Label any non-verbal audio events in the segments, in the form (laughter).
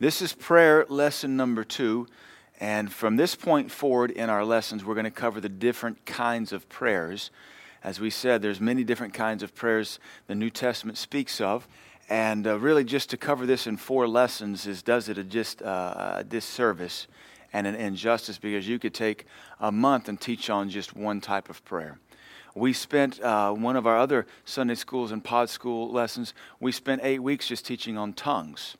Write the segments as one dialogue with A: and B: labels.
A: This is prayer lesson number two. And from this point forward in our lessons, we're going to cover the different kinds of prayers. As we said, there's many different kinds of prayers the New Testament speaks of. And uh, really, just to cover this in four lessons is does it a just uh, a disservice and an injustice because you could take a month and teach on just one type of prayer. We spent uh, one of our other Sunday schools and pod school lessons. We spent eight weeks just teaching on tongues.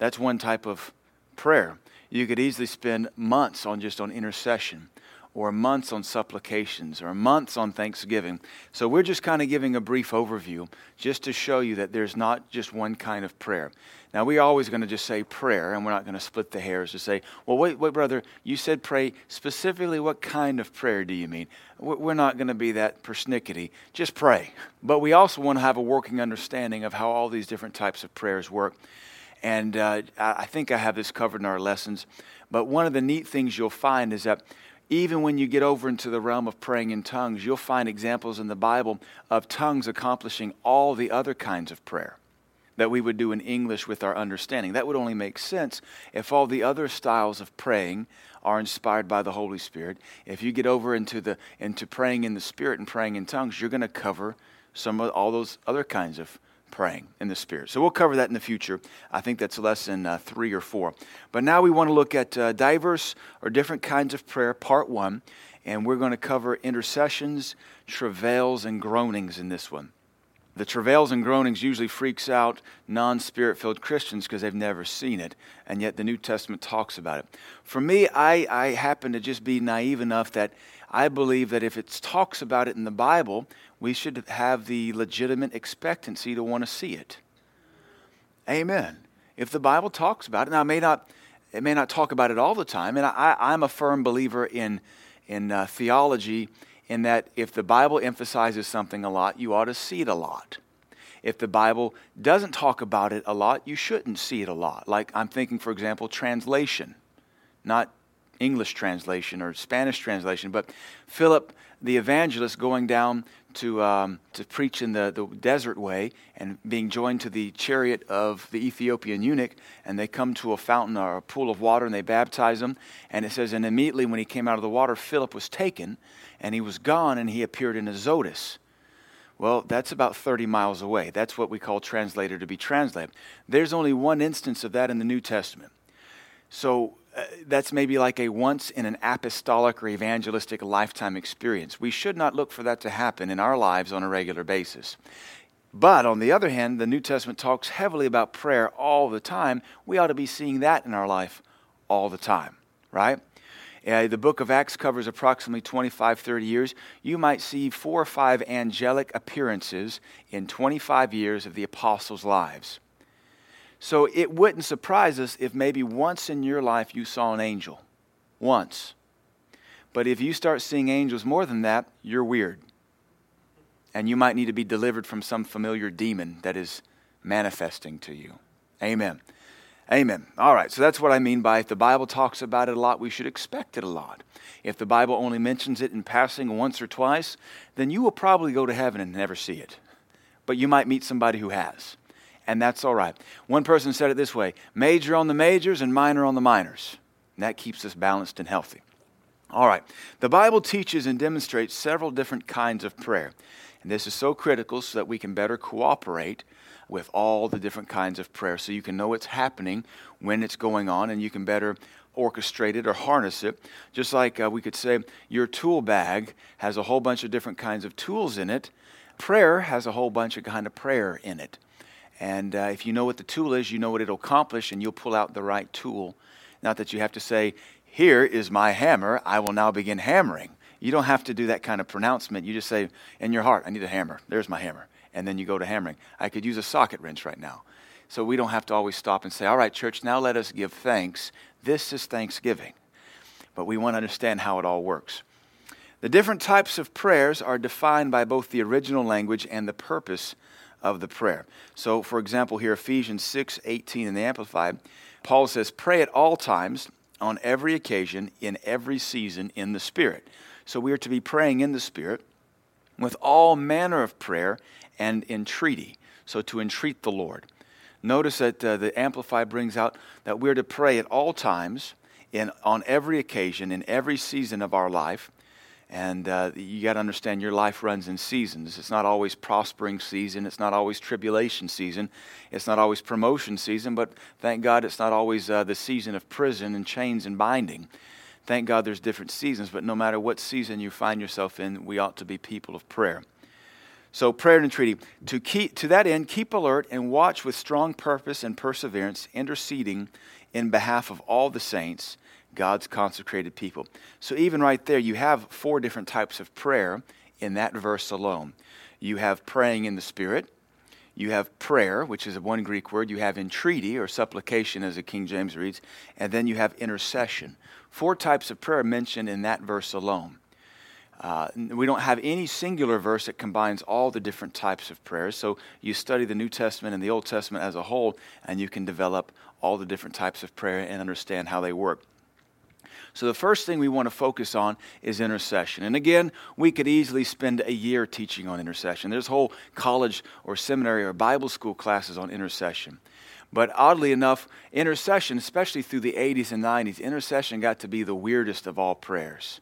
A: That's one type of prayer. You could easily spend months on just on intercession or months on supplications or months on thanksgiving. So we're just kind of giving a brief overview just to show you that there's not just one kind of prayer. Now, we're always going to just say prayer, and we're not going to split the hairs to say, well, wait, wait, brother, you said pray. Specifically, what kind of prayer do you mean? We're not going to be that persnickety. Just pray. But we also want to have a working understanding of how all these different types of prayers work. And uh, I think I have this covered in our lessons. But one of the neat things you'll find is that even when you get over into the realm of praying in tongues, you'll find examples in the Bible of tongues accomplishing all the other kinds of prayer that we would do in English with our understanding. That would only make sense if all the other styles of praying are inspired by the Holy Spirit. If you get over into the into praying in the Spirit and praying in tongues, you're going to cover some of all those other kinds of praying in the Spirit. So we'll cover that in the future. I think that's lesson uh, three or four. But now we want to look at uh, diverse or different kinds of prayer, part one, and we're going to cover intercessions, travails, and groanings in this one. The travails and groanings usually freaks out non-spirit filled Christians because they've never seen it, and yet the New Testament talks about it. For me, I, I happen to just be naive enough that I believe that if it talks about it in the Bible, we should have the legitimate expectancy to want to see it. Amen. If the Bible talks about it, now it may not, it may not talk about it all the time, and I, I'm a firm believer in, in uh, theology in that if the Bible emphasizes something a lot, you ought to see it a lot. If the Bible doesn't talk about it a lot, you shouldn't see it a lot. Like I'm thinking, for example, translation, not English translation or Spanish translation, but Philip the evangelist going down to, um, to preach in the, the desert way and being joined to the chariot of the Ethiopian eunuch, and they come to a fountain or a pool of water and they baptize him. And it says, And immediately when he came out of the water, Philip was taken and he was gone and he appeared in Azotus. Well, that's about 30 miles away. That's what we call translator to be translated. There's only one instance of that in the New Testament. So that's maybe like a once in an apostolic or evangelistic lifetime experience. We should not look for that to happen in our lives on a regular basis. But on the other hand, the New Testament talks heavily about prayer all the time. We ought to be seeing that in our life all the time, right? Uh, the book of Acts covers approximately 25, 30 years. You might see four or five angelic appearances in 25 years of the apostles' lives. So it wouldn't surprise us if maybe once in your life you saw an angel. Once. But if you start seeing angels more than that, you're weird. And you might need to be delivered from some familiar demon that is manifesting to you. Amen. Amen. All right, so that's what I mean by if the Bible talks about it a lot, we should expect it a lot. If the Bible only mentions it in passing once or twice, then you will probably go to heaven and never see it. But you might meet somebody who has and that's all right. One person said it this way major on the majors and minor on the minors. And that keeps us balanced and healthy. All right. The Bible teaches and demonstrates several different kinds of prayer. And this is so critical so that we can better cooperate with all the different kinds of prayer so you can know what's happening when it's going on and you can better orchestrate it or harness it. Just like uh, we could say your tool bag has a whole bunch of different kinds of tools in it, prayer has a whole bunch of kind of prayer in it. And uh, if you know what the tool is, you know what it'll accomplish, and you'll pull out the right tool. Not that you have to say, Here is my hammer, I will now begin hammering. You don't have to do that kind of pronouncement. You just say, In your heart, I need a hammer. There's my hammer. And then you go to hammering. I could use a socket wrench right now. So we don't have to always stop and say, All right, church, now let us give thanks. This is Thanksgiving. But we want to understand how it all works. The different types of prayers are defined by both the original language and the purpose of the prayer. So, for example, here, Ephesians 6 18 in the Amplified, Paul says, Pray at all times, on every occasion, in every season, in the Spirit. So, we are to be praying in the Spirit with all manner of prayer and entreaty. So, to entreat the Lord. Notice that uh, the Amplify brings out that we're to pray at all times, in, on every occasion, in every season of our life. And uh, you got to understand your life runs in seasons. It's not always prospering season. It's not always tribulation season. It's not always promotion season. But thank God it's not always uh, the season of prison and chains and binding. Thank God there's different seasons. But no matter what season you find yourself in, we ought to be people of prayer. So, prayer and entreaty. To, keep, to that end, keep alert and watch with strong purpose and perseverance, interceding in behalf of all the saints, God's consecrated people. So, even right there, you have four different types of prayer in that verse alone. You have praying in the Spirit, you have prayer, which is one Greek word, you have entreaty or supplication, as the King James reads, and then you have intercession. Four types of prayer mentioned in that verse alone. Uh, we don't have any singular verse that combines all the different types of prayers. So you study the New Testament and the Old Testament as a whole, and you can develop all the different types of prayer and understand how they work. So, the first thing we want to focus on is intercession. And again, we could easily spend a year teaching on intercession. There's whole college or seminary or Bible school classes on intercession. But oddly enough, intercession, especially through the 80s and 90s, intercession got to be the weirdest of all prayers.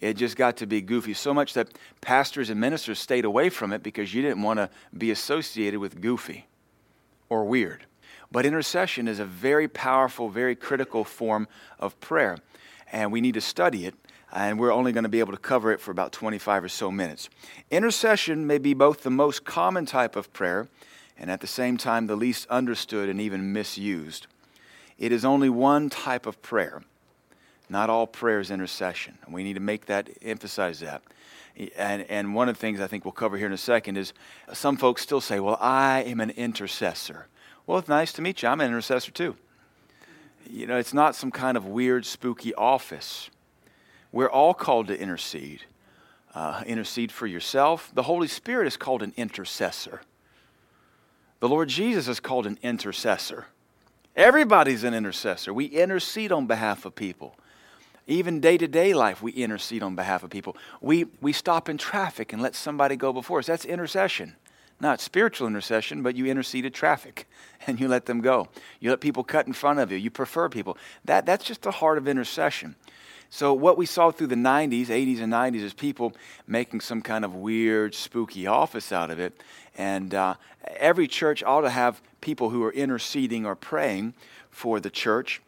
A: It just got to be goofy so much that pastors and ministers stayed away from it because you didn't want to be associated with goofy or weird. But intercession is a very powerful, very critical form of prayer, and we need to study it. And we're only going to be able to cover it for about 25 or so minutes. Intercession may be both the most common type of prayer and at the same time the least understood and even misused. It is only one type of prayer. Not all prayer is intercession. We need to make that, emphasize that. And, and one of the things I think we'll cover here in a second is some folks still say, well, I am an intercessor. Well, it's nice to meet you. I'm an intercessor too. You know, it's not some kind of weird, spooky office. We're all called to intercede. Uh, intercede for yourself. The Holy Spirit is called an intercessor. The Lord Jesus is called an intercessor. Everybody's an intercessor. We intercede on behalf of people. Even day to day life, we intercede on behalf of people. We, we stop in traffic and let somebody go before us. That's intercession. Not spiritual intercession, but you intercede traffic (laughs) and you let them go. You let people cut in front of you. You prefer people. That, that's just the heart of intercession. So, what we saw through the 90s, 80s, and 90s is people making some kind of weird, spooky office out of it. And uh, every church ought to have people who are interceding or praying for the church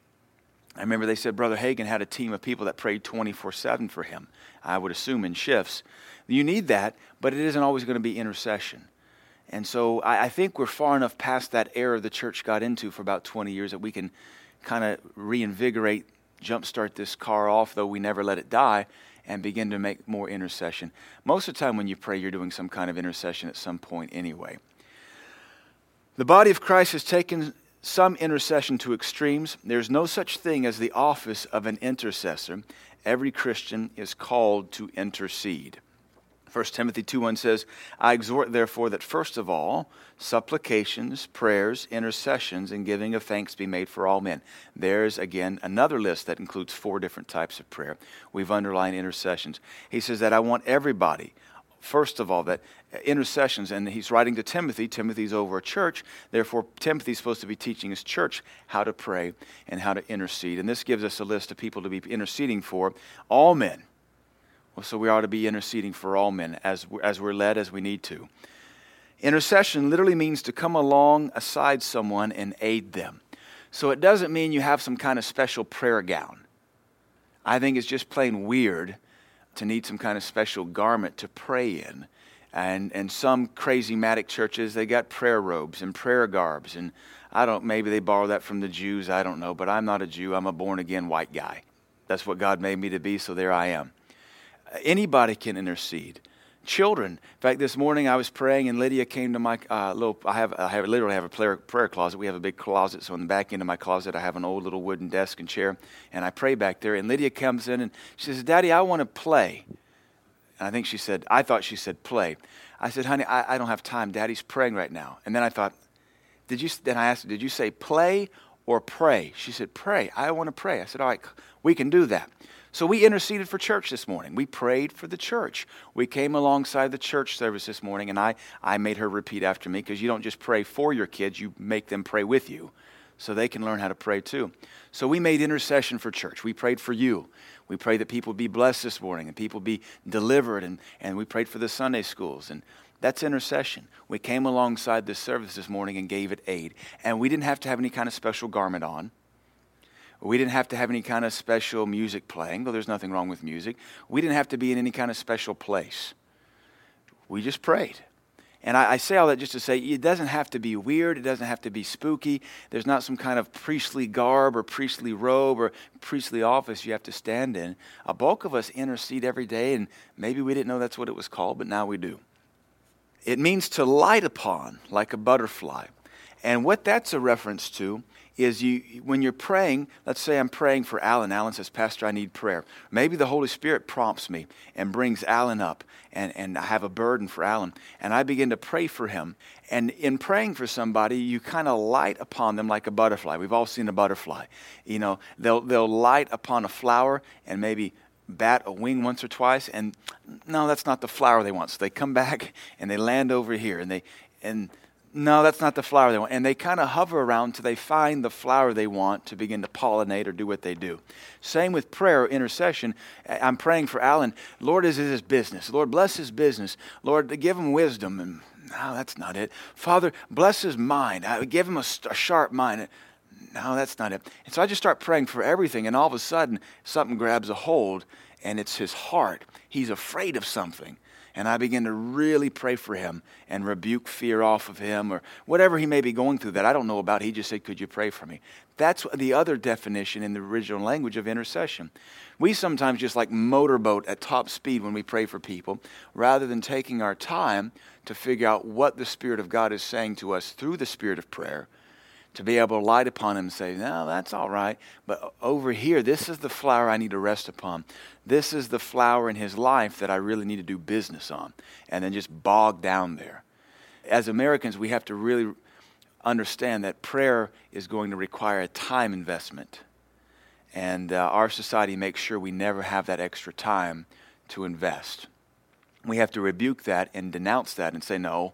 A: I remember they said Brother Hagin had a team of people that prayed 24 7 for him, I would assume in shifts. You need that, but it isn't always going to be intercession. And so I, I think we're far enough past that era the church got into for about 20 years that we can kind of reinvigorate, jumpstart this car off, though we never let it die, and begin to make more intercession. Most of the time when you pray, you're doing some kind of intercession at some point anyway. The body of Christ has taken some intercession to extremes. There's no such thing as the office of an intercessor. Every Christian is called to intercede. 1 Timothy 2 1 says, I exhort therefore that first of all, supplications, prayers, intercessions, and giving of thanks be made for all men. There's again another list that includes four different types of prayer. We've underlined intercessions. He says that I want everybody, first of all, that uh, intercessions, and he's writing to Timothy. Timothy's over a church, therefore, Timothy's supposed to be teaching his church how to pray and how to intercede. And this gives us a list of people to be interceding for all men. So we ought to be interceding for all men as, as we're led as we need to. Intercession literally means to come along aside someone and aid them. So it doesn't mean you have some kind of special prayer gown. I think it's just plain weird to need some kind of special garment to pray in. And, and some crazy matic churches, they got prayer robes and prayer garbs. And I don't, maybe they borrow that from the Jews, I don't know. But I'm not a Jew, I'm a born again white guy. That's what God made me to be, so there I am. Anybody can intercede children. In fact, this morning I was praying and Lydia came to my uh, little. I have I have literally have a prayer, prayer closet. We have a big closet, so in the back end of my closet I have an old little wooden desk and chair, and I pray back there. And Lydia comes in and she says, "Daddy, I want to play." And I think she said, I thought she said play. I said, honey, I, I don't have time. Daddy's praying right now. And then I thought, did you? Then I asked did you say play or pray? She said, pray. I want to pray. I said, all right, we can do that. So we interceded for church this morning. We prayed for the church. We came alongside the church service this morning, and I, I made her repeat after me because you don't just pray for your kids, you make them pray with you so they can learn how to pray too. So we made intercession for church. We prayed for you. We prayed that people be blessed this morning and people be delivered, and, and we prayed for the Sunday schools. And that's intercession. We came alongside this service this morning and gave it aid. And we didn't have to have any kind of special garment on. We didn't have to have any kind of special music playing, though there's nothing wrong with music. We didn't have to be in any kind of special place. We just prayed. And I, I, say all that just to say it doesn't have to be weird. It doesn't have to be spooky. There's not some kind of priestly garb or priestly robe or priestly office you have to stand in. A bulk of us intercede every day, and maybe we didn't know that's what it was called, but now we do. It means to light upon like a butterfly. And what that's a reference to is you when you're praying, let's say I'm praying for Alan. Alan says, Pastor, I need prayer. Maybe the Holy Spirit prompts me and brings Alan up and, and I have a burden for Alan. And I begin to pray for him. And in praying for somebody, you kind of light upon them like a butterfly. We've all seen a butterfly. You know, they'll they'll light upon a flower and maybe bat a wing once or twice and no that's not the flower they want so they come back (laughs) and they land over here and they and no, that's not the flower they want. And they kind of hover around till they find the flower they want to begin to pollinate or do what they do. Same with prayer or intercession. I'm praying for Alan. Lord, is his business. Lord, bless his business. Lord, give him wisdom. And no, that's not it. Father, bless his mind. I Give him a, a sharp mind. No, that's not it. And so I just start praying for everything, and all of a sudden, something grabs a hold, and it's his heart. He's afraid of something and I begin to really pray for him and rebuke fear off of him or whatever he may be going through that I don't know about. He just said, Could you pray for me? That's the other definition in the original language of intercession. We sometimes just like motorboat at top speed when we pray for people rather than taking our time to figure out what the Spirit of God is saying to us through the Spirit of prayer to be able to light upon him and say, No, that's all right. But over here, this is the flower I need to rest upon. This is the flower in his life that I really need to do business on. And then just bog down there. As Americans, we have to really understand that prayer is going to require a time investment. And uh, our society makes sure we never have that extra time to invest. We have to rebuke that and denounce that and say, No,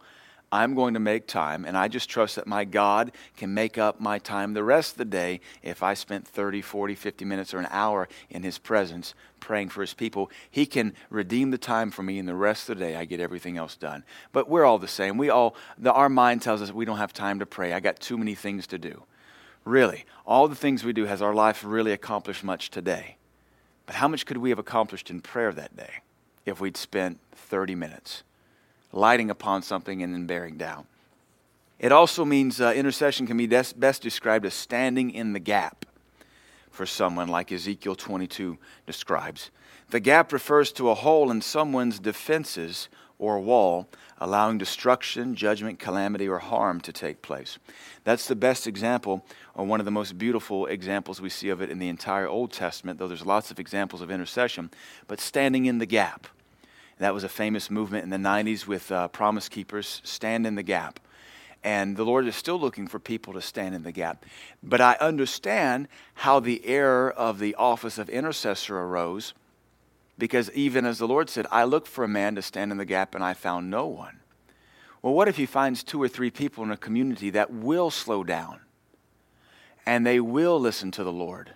A: I'm going to make time, and I just trust that my God can make up my time the rest of the day if I spent 30, 40, 50 minutes or an hour in His presence praying for His people. He can redeem the time for me, and the rest of the day I get everything else done. But we're all the same. We all, the, our mind tells us we don't have time to pray. I got too many things to do. Really, all the things we do, has our life really accomplished much today? But how much could we have accomplished in prayer that day if we'd spent 30 minutes? Lighting upon something and then bearing down. It also means uh, intercession can be des- best described as standing in the gap for someone, like Ezekiel 22 describes. The gap refers to a hole in someone's defenses or wall, allowing destruction, judgment, calamity, or harm to take place. That's the best example, or one of the most beautiful examples we see of it in the entire Old Testament, though there's lots of examples of intercession, but standing in the gap. That was a famous movement in the 90s with uh, Promise Keepers, Stand in the Gap. And the Lord is still looking for people to stand in the gap. But I understand how the error of the office of intercessor arose, because even as the Lord said, I looked for a man to stand in the gap and I found no one. Well, what if he finds two or three people in a community that will slow down and they will listen to the Lord?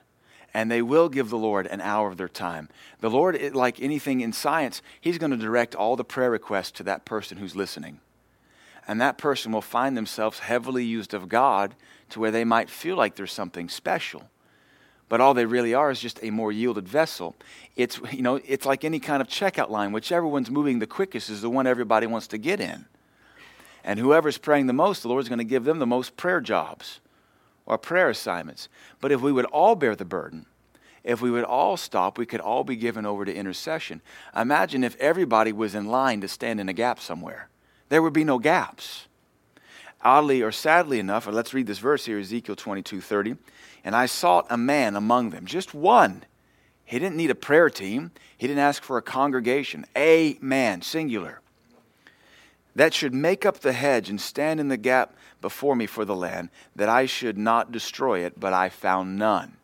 A: And they will give the Lord an hour of their time. The Lord, like anything in science, He's going to direct all the prayer requests to that person who's listening. And that person will find themselves heavily used of God to where they might feel like there's something special. But all they really are is just a more yielded vessel. It's, you know, it's like any kind of checkout line. Whichever one's moving the quickest is the one everybody wants to get in. And whoever's praying the most, the Lord's going to give them the most prayer jobs or prayer assignments. But if we would all bear the burden, if we would all stop, we could all be given over to intercession. Imagine if everybody was in line to stand in a gap somewhere. There would be no gaps. Oddly or sadly enough, or let's read this verse here, Ezekiel 22 30. And I sought a man among them, just one. He didn't need a prayer team, he didn't ask for a congregation. A man, singular that should make up the hedge and stand in the gap before me for the land, that I should not destroy it, but I found none.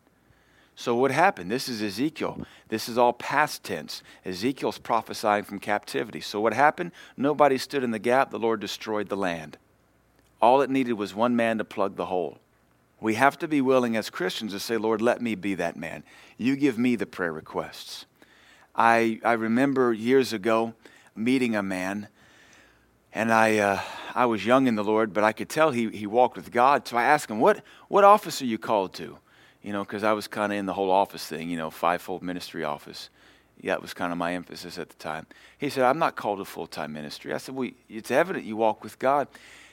A: So, what happened? This is Ezekiel. This is all past tense. Ezekiel's prophesying from captivity. So, what happened? Nobody stood in the gap. The Lord destroyed the land. All it needed was one man to plug the hole. We have to be willing as Christians to say, Lord, let me be that man. You give me the prayer requests. I, I remember years ago meeting a man, and I, uh, I was young in the Lord, but I could tell he, he walked with God. So I asked him, What, what office are you called to? You know, because I was kind of in the whole office thing, you know, fivefold ministry office. Yeah, it was kind of my emphasis at the time. He said, I'm not called to full time ministry. I said, Well, it's evident you walk with God.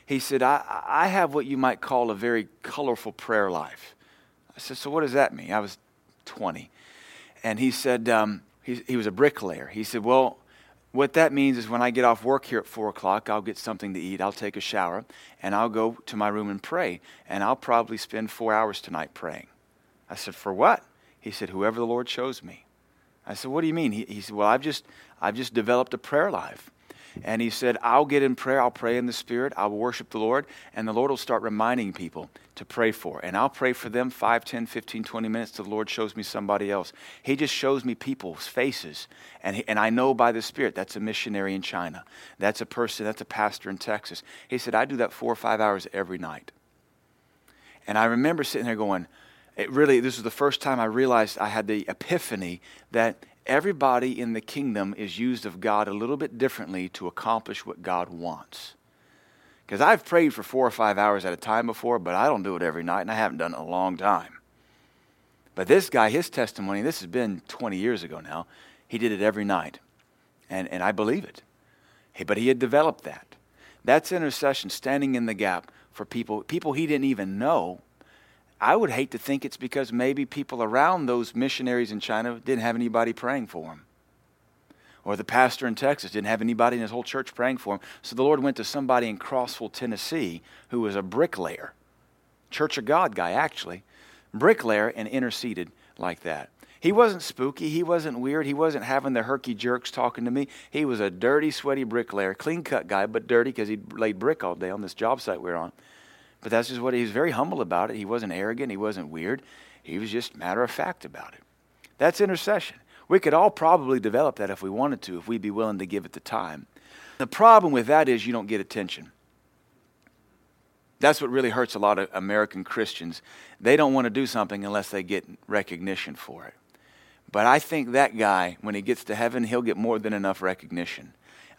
A: He said, I, I have what you might call a very colorful prayer life. I said, So what does that mean? I was 20. And he said, um, he, he was a bricklayer. He said, Well, what that means is when I get off work here at 4 o'clock, I'll get something to eat, I'll take a shower, and I'll go to my room and pray. And I'll probably spend four hours tonight praying. I said, For what? He said, Whoever the Lord shows me. I said, What do you mean? He, he said, Well, I've just, I've just developed a prayer life. And he said, I'll get in prayer. I'll pray in the Spirit. I'll worship the Lord. And the Lord will start reminding people to pray for. And I'll pray for them 5, 10, 15, 20 minutes till the Lord shows me somebody else. He just shows me people's faces. And, he, and I know by the Spirit that's a missionary in China. That's a person, that's a pastor in Texas. He said, I do that four or five hours every night. And I remember sitting there going, it really, this was the first time I realized I had the epiphany that everybody in the kingdom is used of God a little bit differently to accomplish what God wants. Because I've prayed for four or five hours at a time before, but I don't do it every night, and I haven't done it in a long time. But this guy, his testimony, this has been 20 years ago now, he did it every night. And, and I believe it. Hey, but he had developed that. That's intercession, standing in the gap for people, people he didn't even know I would hate to think it's because maybe people around those missionaries in China didn't have anybody praying for them. Or the pastor in Texas didn't have anybody in his whole church praying for him. So the Lord went to somebody in Crossville, Tennessee, who was a bricklayer, Church of God guy, actually, bricklayer, and interceded like that. He wasn't spooky. He wasn't weird. He wasn't having the herky jerks talking to me. He was a dirty, sweaty bricklayer, clean cut guy, but dirty because he'd laid brick all day on this job site we were on. But that's just what he was very humble about it. He wasn't arrogant, he wasn't weird. He was just matter of fact about it. That's intercession. We could all probably develop that if we wanted to, if we'd be willing to give it the time. The problem with that is you don't get attention. That's what really hurts a lot of American Christians. They don't want to do something unless they get recognition for it. But I think that guy, when he gets to heaven, he'll get more than enough recognition.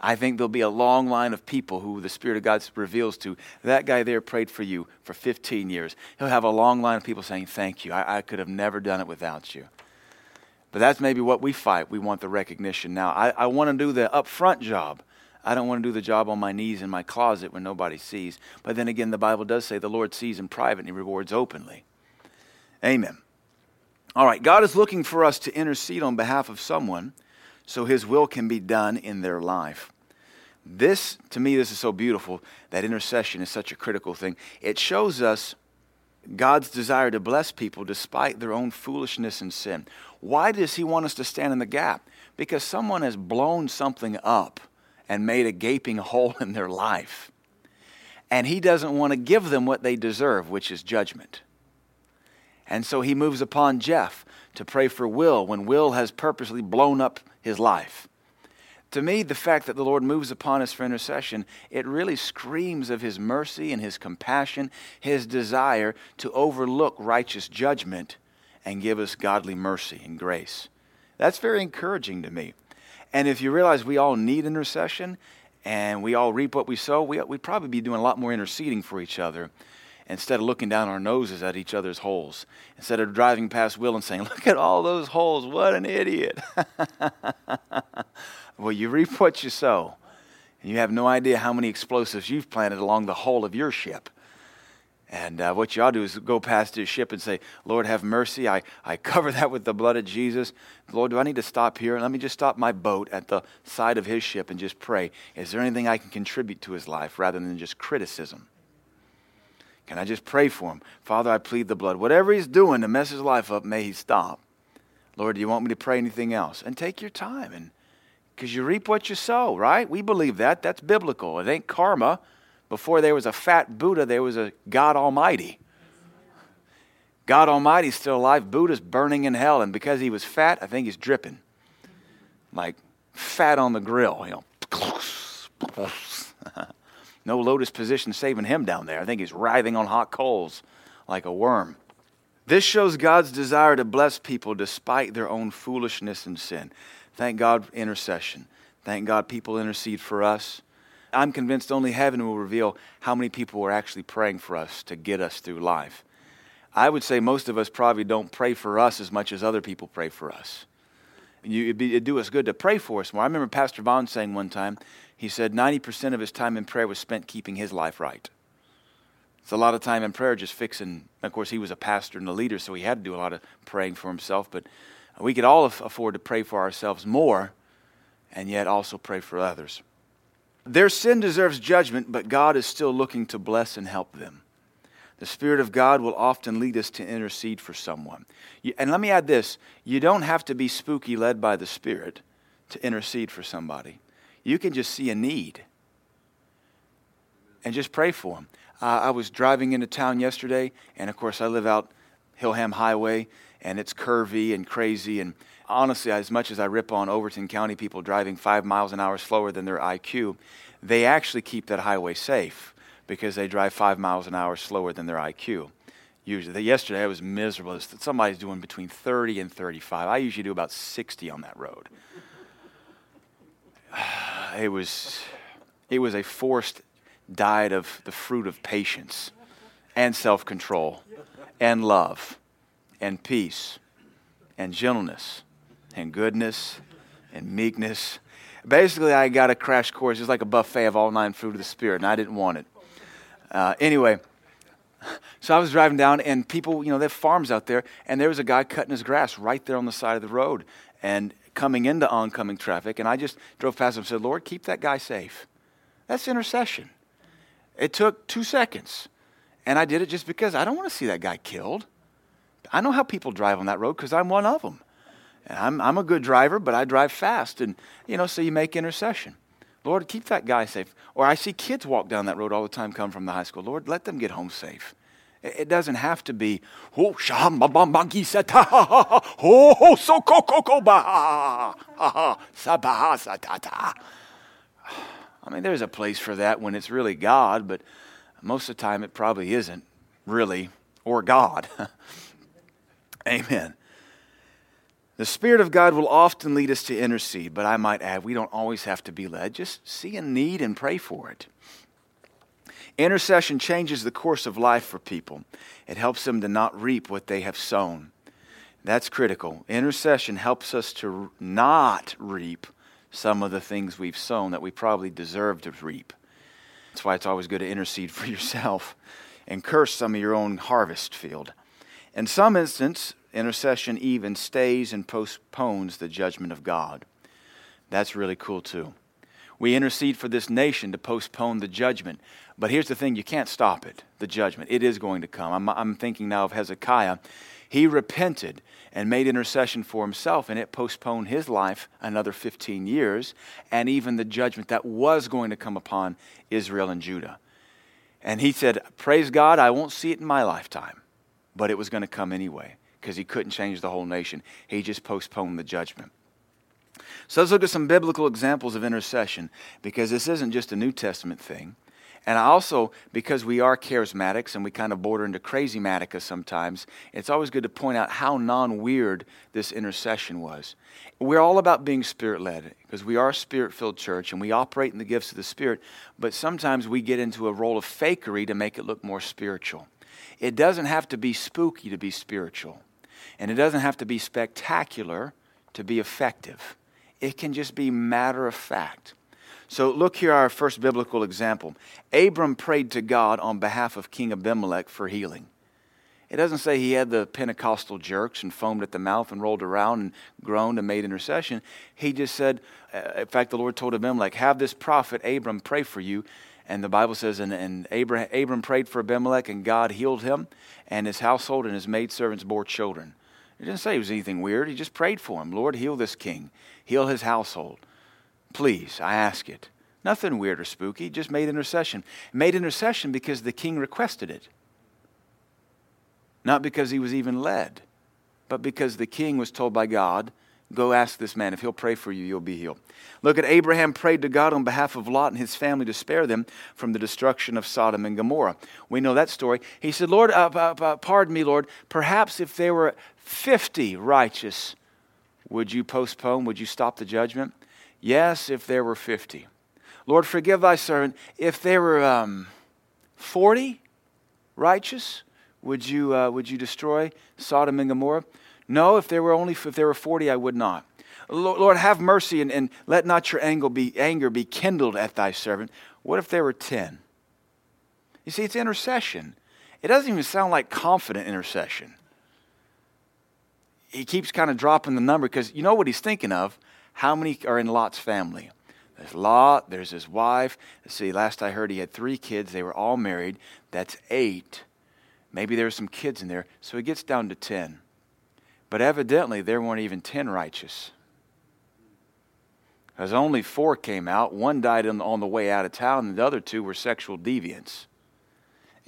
A: I think there'll be a long line of people who the Spirit of God reveals to. That guy there prayed for you for 15 years. He'll have a long line of people saying, Thank you. I, I could have never done it without you. But that's maybe what we fight. We want the recognition now. I, I want to do the upfront job. I don't want to do the job on my knees in my closet when nobody sees. But then again, the Bible does say the Lord sees in private and he rewards openly. Amen. All right, God is looking for us to intercede on behalf of someone so his will can be done in their life. This, to me, this is so beautiful that intercession is such a critical thing. It shows us God's desire to bless people despite their own foolishness and sin. Why does He want us to stand in the gap? Because someone has blown something up and made a gaping (laughs) hole in their life. And He doesn't want to give them what they deserve, which is judgment. And so He moves upon Jeff to pray for Will when Will has purposely blown up his life to me, the fact that the Lord moves upon us for intercession, it really screams of His mercy and His compassion, His desire to overlook righteous judgment and give us godly mercy and grace. That's very encouraging to me. And if you realize we all need intercession and we all reap what we sow, we, we'd probably be doing a lot more interceding for each other instead of looking down our noses at each other's holes. Instead of driving past Will and saying, Look at all those holes, what an idiot. (laughs) Well, you reap what you sow. And you have no idea how many explosives you've planted along the hull of your ship. And uh, what you ought to do is go past his ship and say, Lord, have mercy. I, I cover that with the blood of Jesus. Lord, do I need to stop here? Let me just stop my boat at the side of his ship and just pray. Is there anything I can contribute to his life rather than just criticism? Can I just pray for him? Father, I plead the blood. Whatever he's doing to mess his life up, may he stop. Lord, do you want me to pray anything else? And take your time and because you reap what you sow, right? We believe that. That's biblical. It ain't karma. Before there was a fat Buddha, there was a God Almighty. God Almighty's still alive. Buddha's burning in hell. And because he was fat, I think he's dripping. Like fat on the grill, you know. (laughs) no lotus position saving him down there. I think he's writhing on hot coals like a worm. This shows God's desire to bless people despite their own foolishness and sin. Thank God for intercession. Thank God people intercede for us. I'm convinced only heaven will reveal how many people are actually praying for us to get us through life. I would say most of us probably don't pray for us as much as other people pray for us. You, it'd, be, it'd do us good to pray for us more. I remember Pastor Vaughn saying one time, he said 90% of his time in prayer was spent keeping his life right. It's a lot of time in prayer just fixing. Of course, he was a pastor and a leader, so he had to do a lot of praying for himself. But we could all afford to pray for ourselves more and yet also pray for others. Their sin deserves judgment, but God is still looking to bless and help them. The Spirit of God will often lead us to intercede for someone. And let me add this you don't have to be spooky led by the Spirit to intercede for somebody. You can just see a need and just pray for them. Uh, I was driving into town yesterday, and of course, I live out Hilham Highway, and it's curvy and crazy. And honestly, as much as I rip on Overton County people driving five miles an hour slower than their IQ, they actually keep that highway safe because they drive five miles an hour slower than their IQ. Usually, yesterday I was miserable. Somebody's doing between 30 and 35. I usually do about 60 on that road. (sighs) It was, it was a forced diet of the fruit of patience and self control and love and peace and gentleness and goodness and meekness. Basically, I got a crash course, just like a buffet of all nine fruit of the Spirit, and I didn't want it. Uh, anyway, so I was driving down, and people, you know, they have farms out there, and there was a guy cutting his grass right there on the side of the road and coming into oncoming traffic. And I just drove past him and said, Lord, keep that guy safe. That's intercession. It took two seconds. And I did it just because I don't want to see that guy killed. I know how people drive on that road because I'm one of them. And I'm, I'm a good driver, but I drive fast. And, you know, so you make intercession. Lord, keep that guy safe. Or I see kids walk down that road all the time come from the high school. Lord, let them get home safe. It doesn't have to be, oh, oh, so. I mean, there's a place for that when it's really God, but most of the time it probably isn't really, or God. (laughs) Amen. The Spirit of God will often lead us to intercede, but I might add, we don't always have to be led. Just see a need and pray for it. Intercession changes the course of life for people, it helps them to not reap what they have sown. That's critical. Intercession helps us to not reap some of the things we've sown that we probably deserve to reap. That's why it's always good to intercede (laughs) for yourself and curse some of your own harvest field. In some instances, intercession even stays and postpones the judgment of God. That's really cool too. We intercede for this nation to postpone the judgment. But here's the thing you can't stop it, the judgment. It is going to come. I'm, I'm thinking now of Hezekiah. He repented and made intercession for himself, and it postponed his life another 15 years, and even the judgment that was going to come upon Israel and Judah. And he said, Praise God, I won't see it in my lifetime, but it was going to come anyway because he couldn't change the whole nation. He just postponed the judgment. So let's look at some biblical examples of intercession because this isn't just a New Testament thing. And also, because we are charismatics and we kind of border into crazy matica sometimes, it's always good to point out how non weird this intercession was. We're all about being spirit led because we are a spirit filled church and we operate in the gifts of the Spirit, but sometimes we get into a role of fakery to make it look more spiritual. It doesn't have to be spooky to be spiritual. And it doesn't have to be spectacular to be effective, it can just be matter of fact. So, look here, our first biblical example. Abram prayed to God on behalf of King Abimelech for healing. It doesn't say he had the Pentecostal jerks and foamed at the mouth and rolled around and groaned and made intercession. He just said, uh, in fact, the Lord told Abimelech, Have this prophet Abram pray for you. And the Bible says, and, and Abram, Abram prayed for Abimelech, and God healed him and his household, and his maidservants bore children. He didn't say it was anything weird. He just prayed for him. Lord, heal this king, heal his household. Please, I ask it. Nothing weird or spooky, just made intercession. Made intercession because the king requested it. not because he was even led, but because the king was told by God, Go ask this man. If he'll pray for you, you'll be healed. Look at Abraham prayed to God on behalf of Lot and his family to spare them from the destruction of Sodom and Gomorrah. We know that story. He said, Lord, uh, uh, uh pardon me, Lord, perhaps if there were 50 righteous, would you postpone? Would you stop the judgment? Yes, if there were 50. Lord, forgive thy servant. If there were um, 40 righteous, would you, uh, would you destroy Sodom and Gomorrah? No, if there were only if there were 40, I would not. Lord, have mercy and, and let not your anger be, kindled at thy servant. What if there were 10? You see, it's intercession. It doesn't even sound like confident intercession. He keeps kind of dropping the number because you know what he's thinking of? How many are in Lot's family? There's Lot, there's his wife. See, last I heard he had three kids. They were all married. That's eight. Maybe there were some kids in there. So he gets down to 10. But evidently, there weren't even 10 righteous. Because only four came out. One died on the way out of town, and the other two were sexual deviants.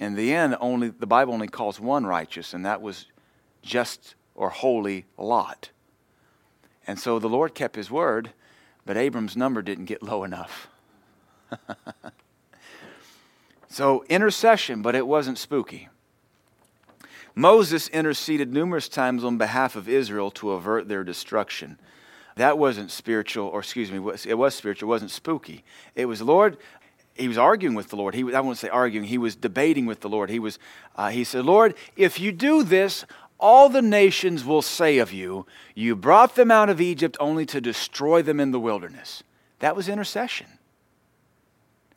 A: In the end, only the Bible only calls one righteous, and that was just or holy Lot. And so the Lord kept his word, but Abram's number didn't get low enough. (laughs) so intercession, but it wasn't spooky. Moses interceded numerous times on behalf of Israel to avert their destruction. That wasn't spiritual, or excuse me, it was spiritual, it wasn't spooky. It was, Lord, he was arguing with the Lord. He, I won't say arguing, he was debating with the Lord. He, was, uh, he said, Lord, if you do this, all the nations will say of you, You brought them out of Egypt only to destroy them in the wilderness. That was intercession.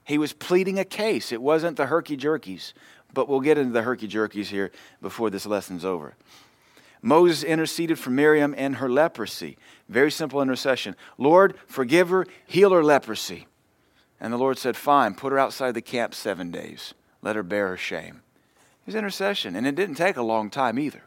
A: He was pleading a case. It wasn't the herky jerkies, but we'll get into the herky jerkies here before this lesson's over. Moses interceded for Miriam and her leprosy. Very simple intercession. Lord, forgive her, heal her leprosy. And the Lord said, Fine, put her outside the camp seven days. Let her bear her shame. It was intercession, and it didn't take a long time either.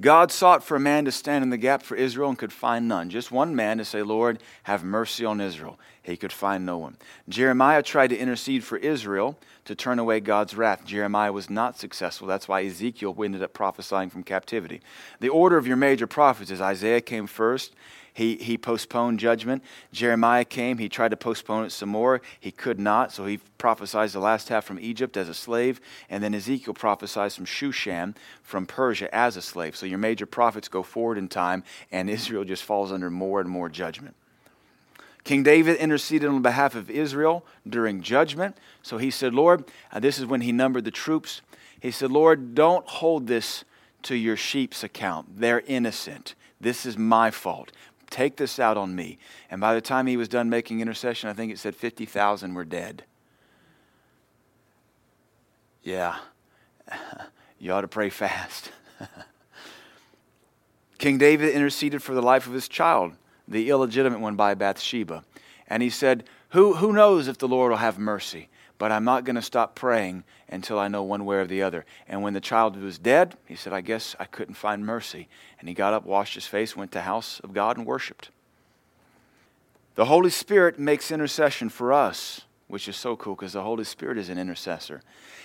A: God sought for a man to stand in the gap for Israel and could find none. Just one man to say, Lord, have mercy on Israel. He could find no one. Jeremiah tried to intercede for Israel to turn away God's wrath. Jeremiah was not successful. That's why Ezekiel ended up prophesying from captivity. The order of your major prophets is Isaiah came first, he, he postponed judgment. Jeremiah came. He tried to postpone it some more. He could not, so he prophesied the last half from Egypt as a slave. And then Ezekiel prophesied from Shushan from Persia as a slave. So your major prophets go forward in time, and Israel just falls under more and more judgment. King David interceded on behalf of Israel during judgment. So he said, Lord, uh, this is when he numbered the troops. He said, Lord, don't hold this to your sheep's account. They're innocent. This is my fault. Take this out on me. And by the time he was done making intercession, I think it said 50,000 were dead. Yeah, (laughs) you ought to pray fast. (laughs) King David interceded for the life of his child, the illegitimate one by Bathsheba. And he said, Who, who knows if the Lord will have mercy? But I'm not going to stop praying until I know one way or the other. And when the child was dead, he said, I guess I couldn't find mercy. And he got up, washed his face, went to the house of God, and worshiped. The Holy Spirit makes intercession for us, which is so cool because the Holy Spirit is an intercessor.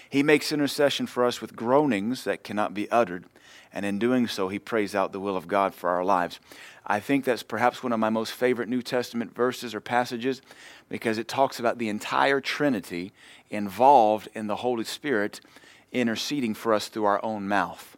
A: He makes intercession for us with groanings that cannot be uttered, and in doing so, he prays out the will of God for our lives. I think that's perhaps one of my most favorite New Testament verses or passages because it talks about the entire Trinity involved in the Holy Spirit interceding for us through our own mouth.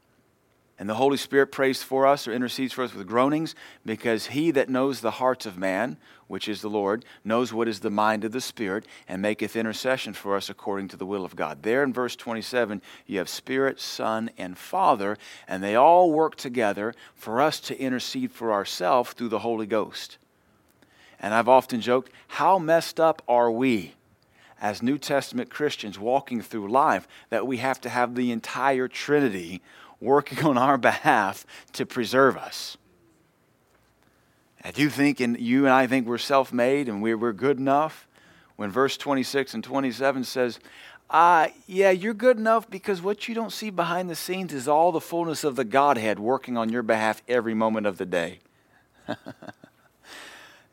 A: And the Holy Spirit prays for us or intercedes for us with groanings because he that knows the hearts of man, which is the Lord, knows what is the mind of the Spirit, and maketh intercession for us according to the will of God. There in verse 27, you have Spirit, Son, and Father, and they all work together for us to intercede for ourselves through the Holy Ghost. And I've often joked, how messed up are we as New Testament Christians walking through life that we have to have the entire Trinity working (laughs) on our behalf to preserve us? And you think, and you and I think we're self made and we're, we're good enough? When verse 26 and 27 says, uh, yeah, you're good enough because what you don't see behind the scenes is all the fullness of the Godhead working on your behalf every moment of the day. (laughs)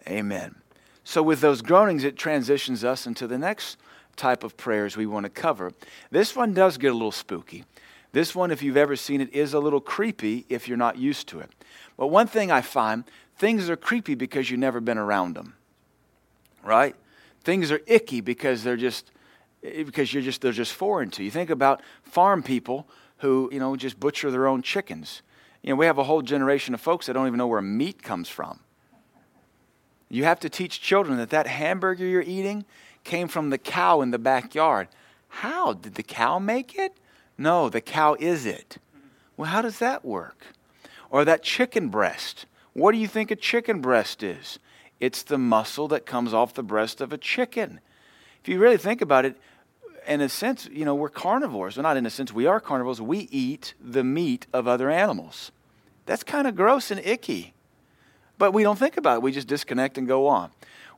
A: Amen. So, with those groanings, it transitions us into the next type of prayers we want to cover. This one does get a little spooky This one, if you've ever seen it, is a little creepy if you're not used to it. But one thing I find things are creepy because you've never been around them, right? Things are icky because they're just eh, because you're just they're just foreign to you. Think about farm people who you know just butcher their own chickens. You know, we have a whole generation of folks that don't even know where meat comes from. You have to teach children that that hamburger you're eating came from the cow in the backyard. How did the cow make it? No, the cow is it. Well, how does that work? Or that chicken breast. What do you think a chicken breast is? It's the muscle that comes off the breast of a chicken. If you really think about it, in a sense, you know, we're carnivores. Well, not in a sense, we are carnivores. We eat the meat of other animals. That's kind of gross and icky. But we don't think about it. We just disconnect and go on.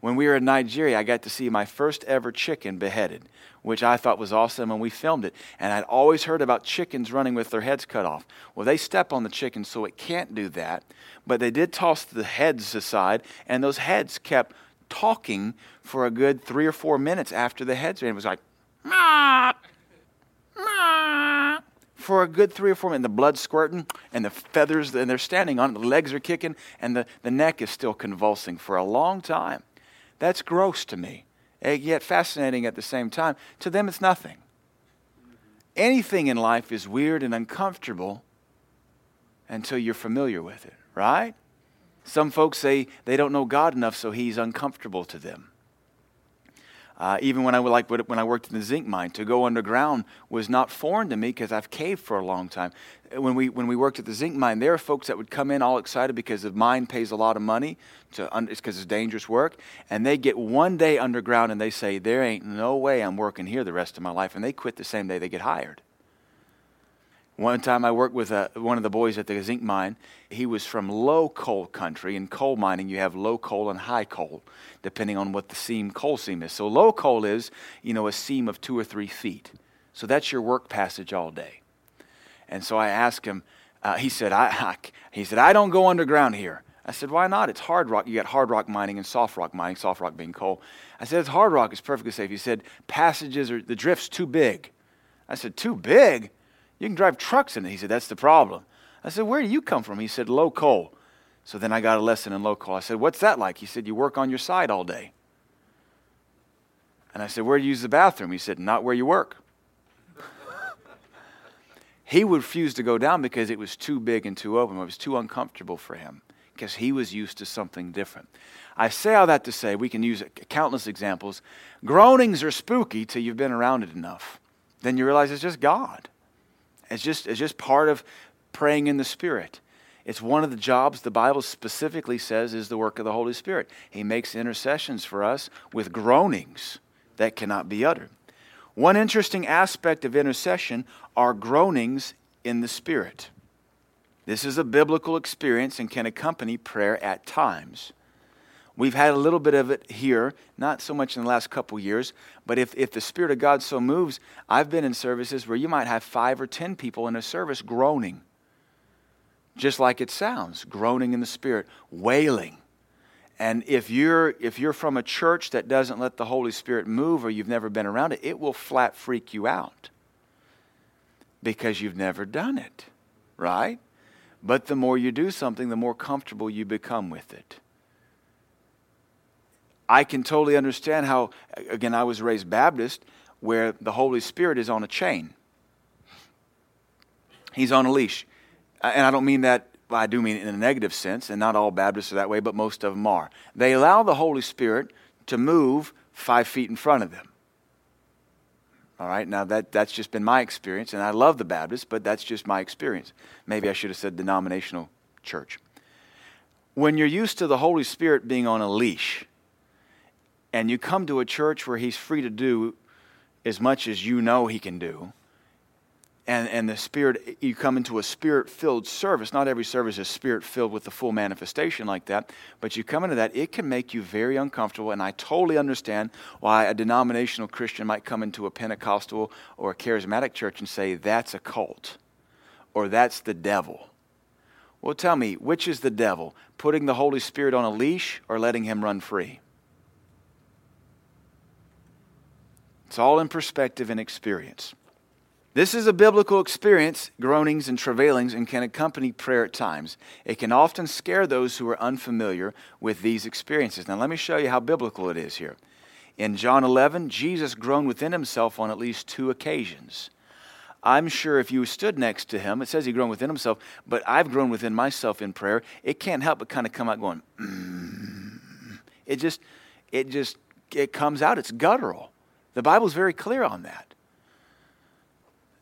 A: When we were in Nigeria, I got to see my first ever chicken beheaded, which I thought was awesome, and we filmed it. And I'd always heard about chickens running with their heads cut off. Well, they step on the chicken, so it can't do that. But they did toss the heads aside, and those heads kept talking for a good three or four minutes after the heads. Were and it was like, for a good three or four minutes. The blood squirting and the feathers, and they're standing on it. The legs are kicking, and the, the neck is still convulsing for a long time. That's gross to me, yet fascinating at the same time. To them, it's nothing. Anything in life is weird and uncomfortable until you're familiar with it, right? Some folks say they don't know God enough, so He's uncomfortable to them. Uh, even when I like when I worked in the zinc mine, to go underground was not foreign to me because I've caved for a long time. When we when we worked at the zinc mine, there are folks that would come in all excited because the mine pays a lot of money to it's because it's dangerous work, and they get one day underground and they say there ain't no way I'm working here the rest of my life, and they quit the same day they get hired. One time I worked with a, uh, one of the boys at the zinc mine. He was from low coal country. In coal mining, you have low coal and high coal, depending on what the seam, coal seam is. So low coal is, you know, a seam of two or three feet. So that's your work passage all day. And so I asked him, uh, he, said, I, I, he said, I don't go underground here. I said, why not? It's hard rock. You got hard rock mining and soft rock mining, soft rock being coal. I said, it's hard rock. It's perfectly safe. He said, passages are, the drift's too big. I said, too big? You can drive trucks in it. He said, That's the problem. I said, Where do you come from? He said, Low coal. So then I got a lesson in low coal. I said, What's that like? He said, You work on your side all day. And I said, Where do you use the bathroom? He said, Not where you work. He refused to go down because it was too big and too open. It was too uncomfortable for him because he was used to something different. I say all that to say we can use countless examples. Groanings are spooky till you've been around it enough. Then you realize it's just God. It's just, it's just part of praying in the Spirit. It's one of the jobs the Bible specifically says is the work of the Holy Spirit. He makes intercessions for us with groanings that cannot be uttered. One interesting aspect of intercession are groanings in the Spirit. This is a biblical experience and can accompany prayer at times. We've had a little bit of it here, not so much in the last couple years, but if, if the Spirit of God so moves, I've been in services where you might have five or ten people in a service groaning, just like it sounds groaning in the Spirit, wailing. And if you're, if you're from a church that doesn't let the Holy Spirit move or you've never been around it, it will flat freak you out because you've never done it, right? But the more you do something, the more comfortable you become with it. I can totally understand how, again, I was raised Baptist, where the Holy Spirit is on a chain. He's on a leash. And I don't mean that, well, I do mean in a negative sense, and not all Baptists are that way, but most of them are. They allow the Holy Spirit to move five feet in front of them. All right, now that, that's just been my experience, and I love the Baptists, but that's just my experience. Maybe I should have said denominational church. When you're used to the Holy Spirit being on a leash, and you come to a church where he's free to do as much as you know he can do, and, and the spirit you come into a spirit filled service. Not every service is spirit filled with the full manifestation like that but you come into that it can make you very uncomfortable and i totally understand why a denominational christian might come into a pentecostal or a charismatic church and say that's a cult or that's the devil. Well tell me which is the devil? Putting the holy spirit on a leash or letting him run free? It's all in perspective and experience. This is a biblical experience, groanings and travailings, and can accompany prayer at times. It can often scare those who are unfamiliar with these experiences. Now, let me show you how biblical it is here. In John 11, Jesus groaned within himself on at least two occasions. I'm sure if you stood next to him, it says he groaned within himself, but I've groaned within myself in prayer. It can't help but kind of come out going, mm. it just, it just, it comes out. It's guttural. The Bible's very clear on that.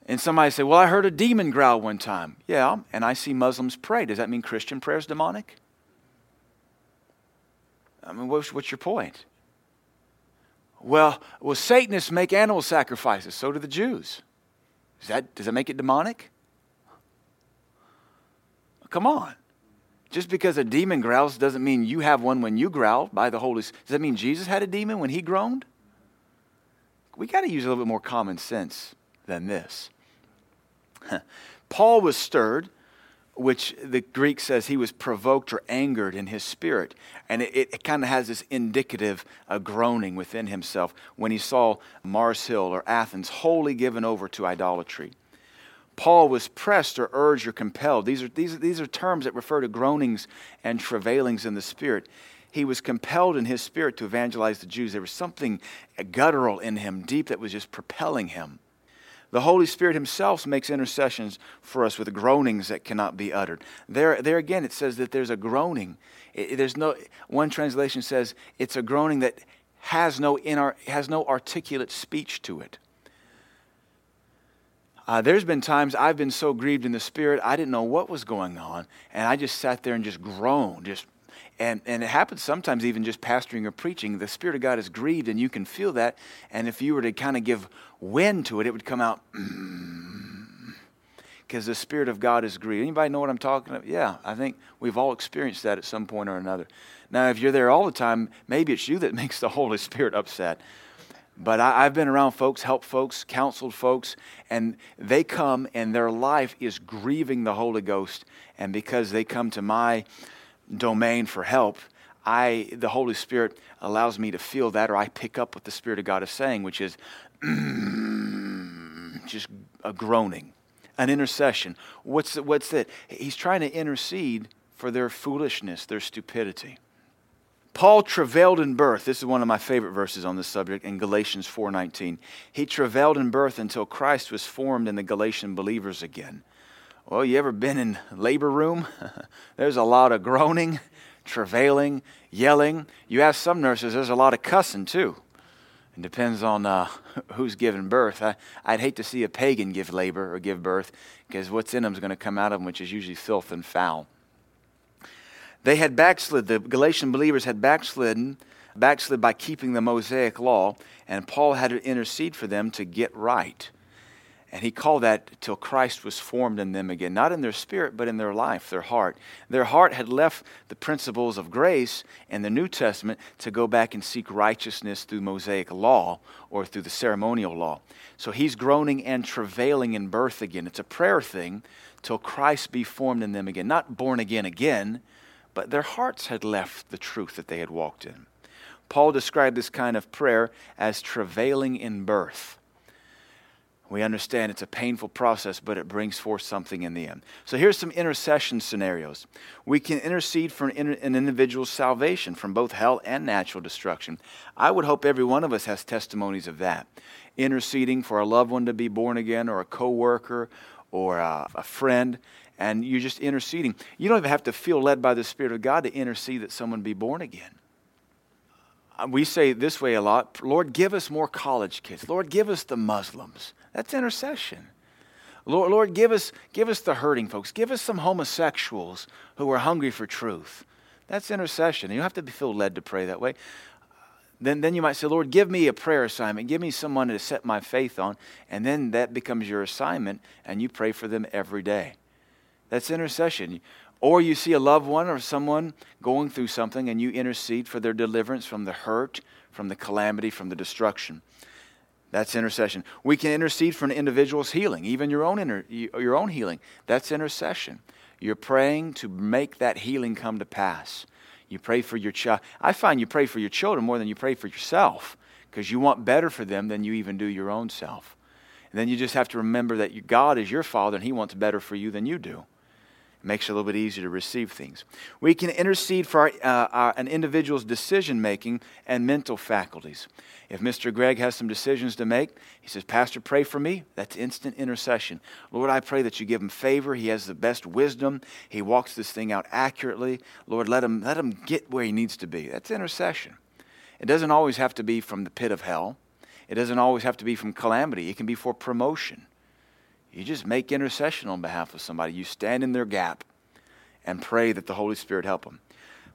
A: And somebody say, Well, I heard a demon growl one time. Yeah, and I see Muslims pray. Does that mean Christian prayer is demonic? I mean, what's, what's your point? Well, well, Satanists make animal sacrifices. So do the Jews. Is that, does that make it demonic? Come on. Just because a demon growls doesn't mean you have one when you growl by the Holy Spirit. Does that mean Jesus had a demon when he groaned? We got to use a little bit more common sense than this. (laughs) Paul was stirred, which the Greek says he was provoked or angered in his spirit. And it, it kind of has this indicative uh, groaning within himself when he saw Mars Hill or Athens wholly given over to idolatry. Paul was pressed or urged or compelled. These are, these, these are terms that refer to groanings and travailings in the spirit. He was compelled in his spirit to evangelize the Jews. There was something guttural in him, deep, that was just propelling him. The Holy Spirit Himself makes intercessions for us with groanings that cannot be uttered. There, there again, it says that there's a groaning. There's no one translation says it's a groaning that has no inar, has no articulate speech to it. Uh, there's been times I've been so grieved in the spirit, I didn't know what was going on, and I just sat there and just groaned, just and, and it happens sometimes even just pastoring or preaching. The Spirit of God is grieved, and you can feel that. And if you were to kind of give wind to it, it would come out (clears throat) because the Spirit of God is grieved. Anybody know what I'm talking about? Yeah, I think we've all experienced that at some point or another. Now, if you're there all the time, maybe it's you that (laughs) makes the Holy Spirit upset. But I, have been around folks, helped folks, counseled folks, and they come and their life is grieving the Holy Ghost. And because they come to my domain for help, I the Holy Spirit allows me to feel that, or I pick up what the Spirit of God is saying, which is (clears throat) just a groaning, an intercession. What's what's that? He's trying to intercede for their foolishness, their stupidity. Paul travailed in birth. This is one of my favorite verses on this subject in Galatians 4:19. He travailed in birth until Christ was formed in the Galatian believers again. Well, you ever been in labor room? (laughs) there's a lot of groaning, travailing, yelling. You ask some nurses, there's a lot of cussing too. It depends on uh, (laughs) who's giving birth. I, would hate to see a pagan give labor or give birth because what's in them is going to come out of them, which is usually filth and foul. They had backslid. The Galatian believers had backslidden, backslid by keeping the Mosaic law, and Paul had to intercede for them to get right. And he called that till Christ was formed in them again, not in their spirit, but in their life, their heart. Their heart had left the principles of grace and the New Testament to go back and seek righteousness through Mosaic law or through the ceremonial law. So he's groaning and travailing in birth again. It's a prayer thing till Christ be formed in them again. Not born again again, but their hearts had left the truth that they had walked in. Paul described this kind of prayer as travailing in birth. We understand it's a painful process, but it brings forth something in the end. So here's some intercession scenarios. We can intercede for an, an, individual's salvation from both hell and natural destruction. I would hope every one of us has testimonies of that. Interceding for a loved one to be born again, or a coworker, or a, a friend, and you're just interceding. You don't even have to feel led by the Spirit of God to intercede that someone be born again uh, we say this way a lot Lord, give us more college kids. Lord, give us the Muslims. That's intercession. Lord, Lord, give us, give us the hurting folks. Give us some homosexuals who are hungry for truth. That's intercession. You don't have to feel led to pray that way. Then, then you might say, Lord, give me a prayer assignment. Give me someone to set my faith on. And then that becomes your assignment, and you pray for them every day. That's intercession. Or you see a loved one or someone going through something, and you intercede for their deliverance from the hurt, from the calamity, from the destruction. That's intercession. We can intercede for an individual's healing, even your own, inter, your own healing. That's intercession. You're praying to make that healing come to pass. You pray for your child. I find you pray for your children more than you pray for yourself because you want better for them than you even do your own self. And then you just have to remember that God is your Father and He wants better for you than you do. Makes it a little bit easier to receive things. We can intercede for our, uh, our, an individual's decision making and mental faculties. If Mr. Greg has some decisions to make, he says, Pastor, pray for me. That's instant intercession. Lord, I pray that you give him favor. He has the best wisdom. He walks this thing out accurately. Lord, let him, let him get where he needs to be. That's intercession. It doesn't always have to be from the pit of hell, it doesn't always have to be from calamity. It can be for promotion. You just make intercession on behalf of somebody. You stand in their gap and pray that the Holy Spirit help them.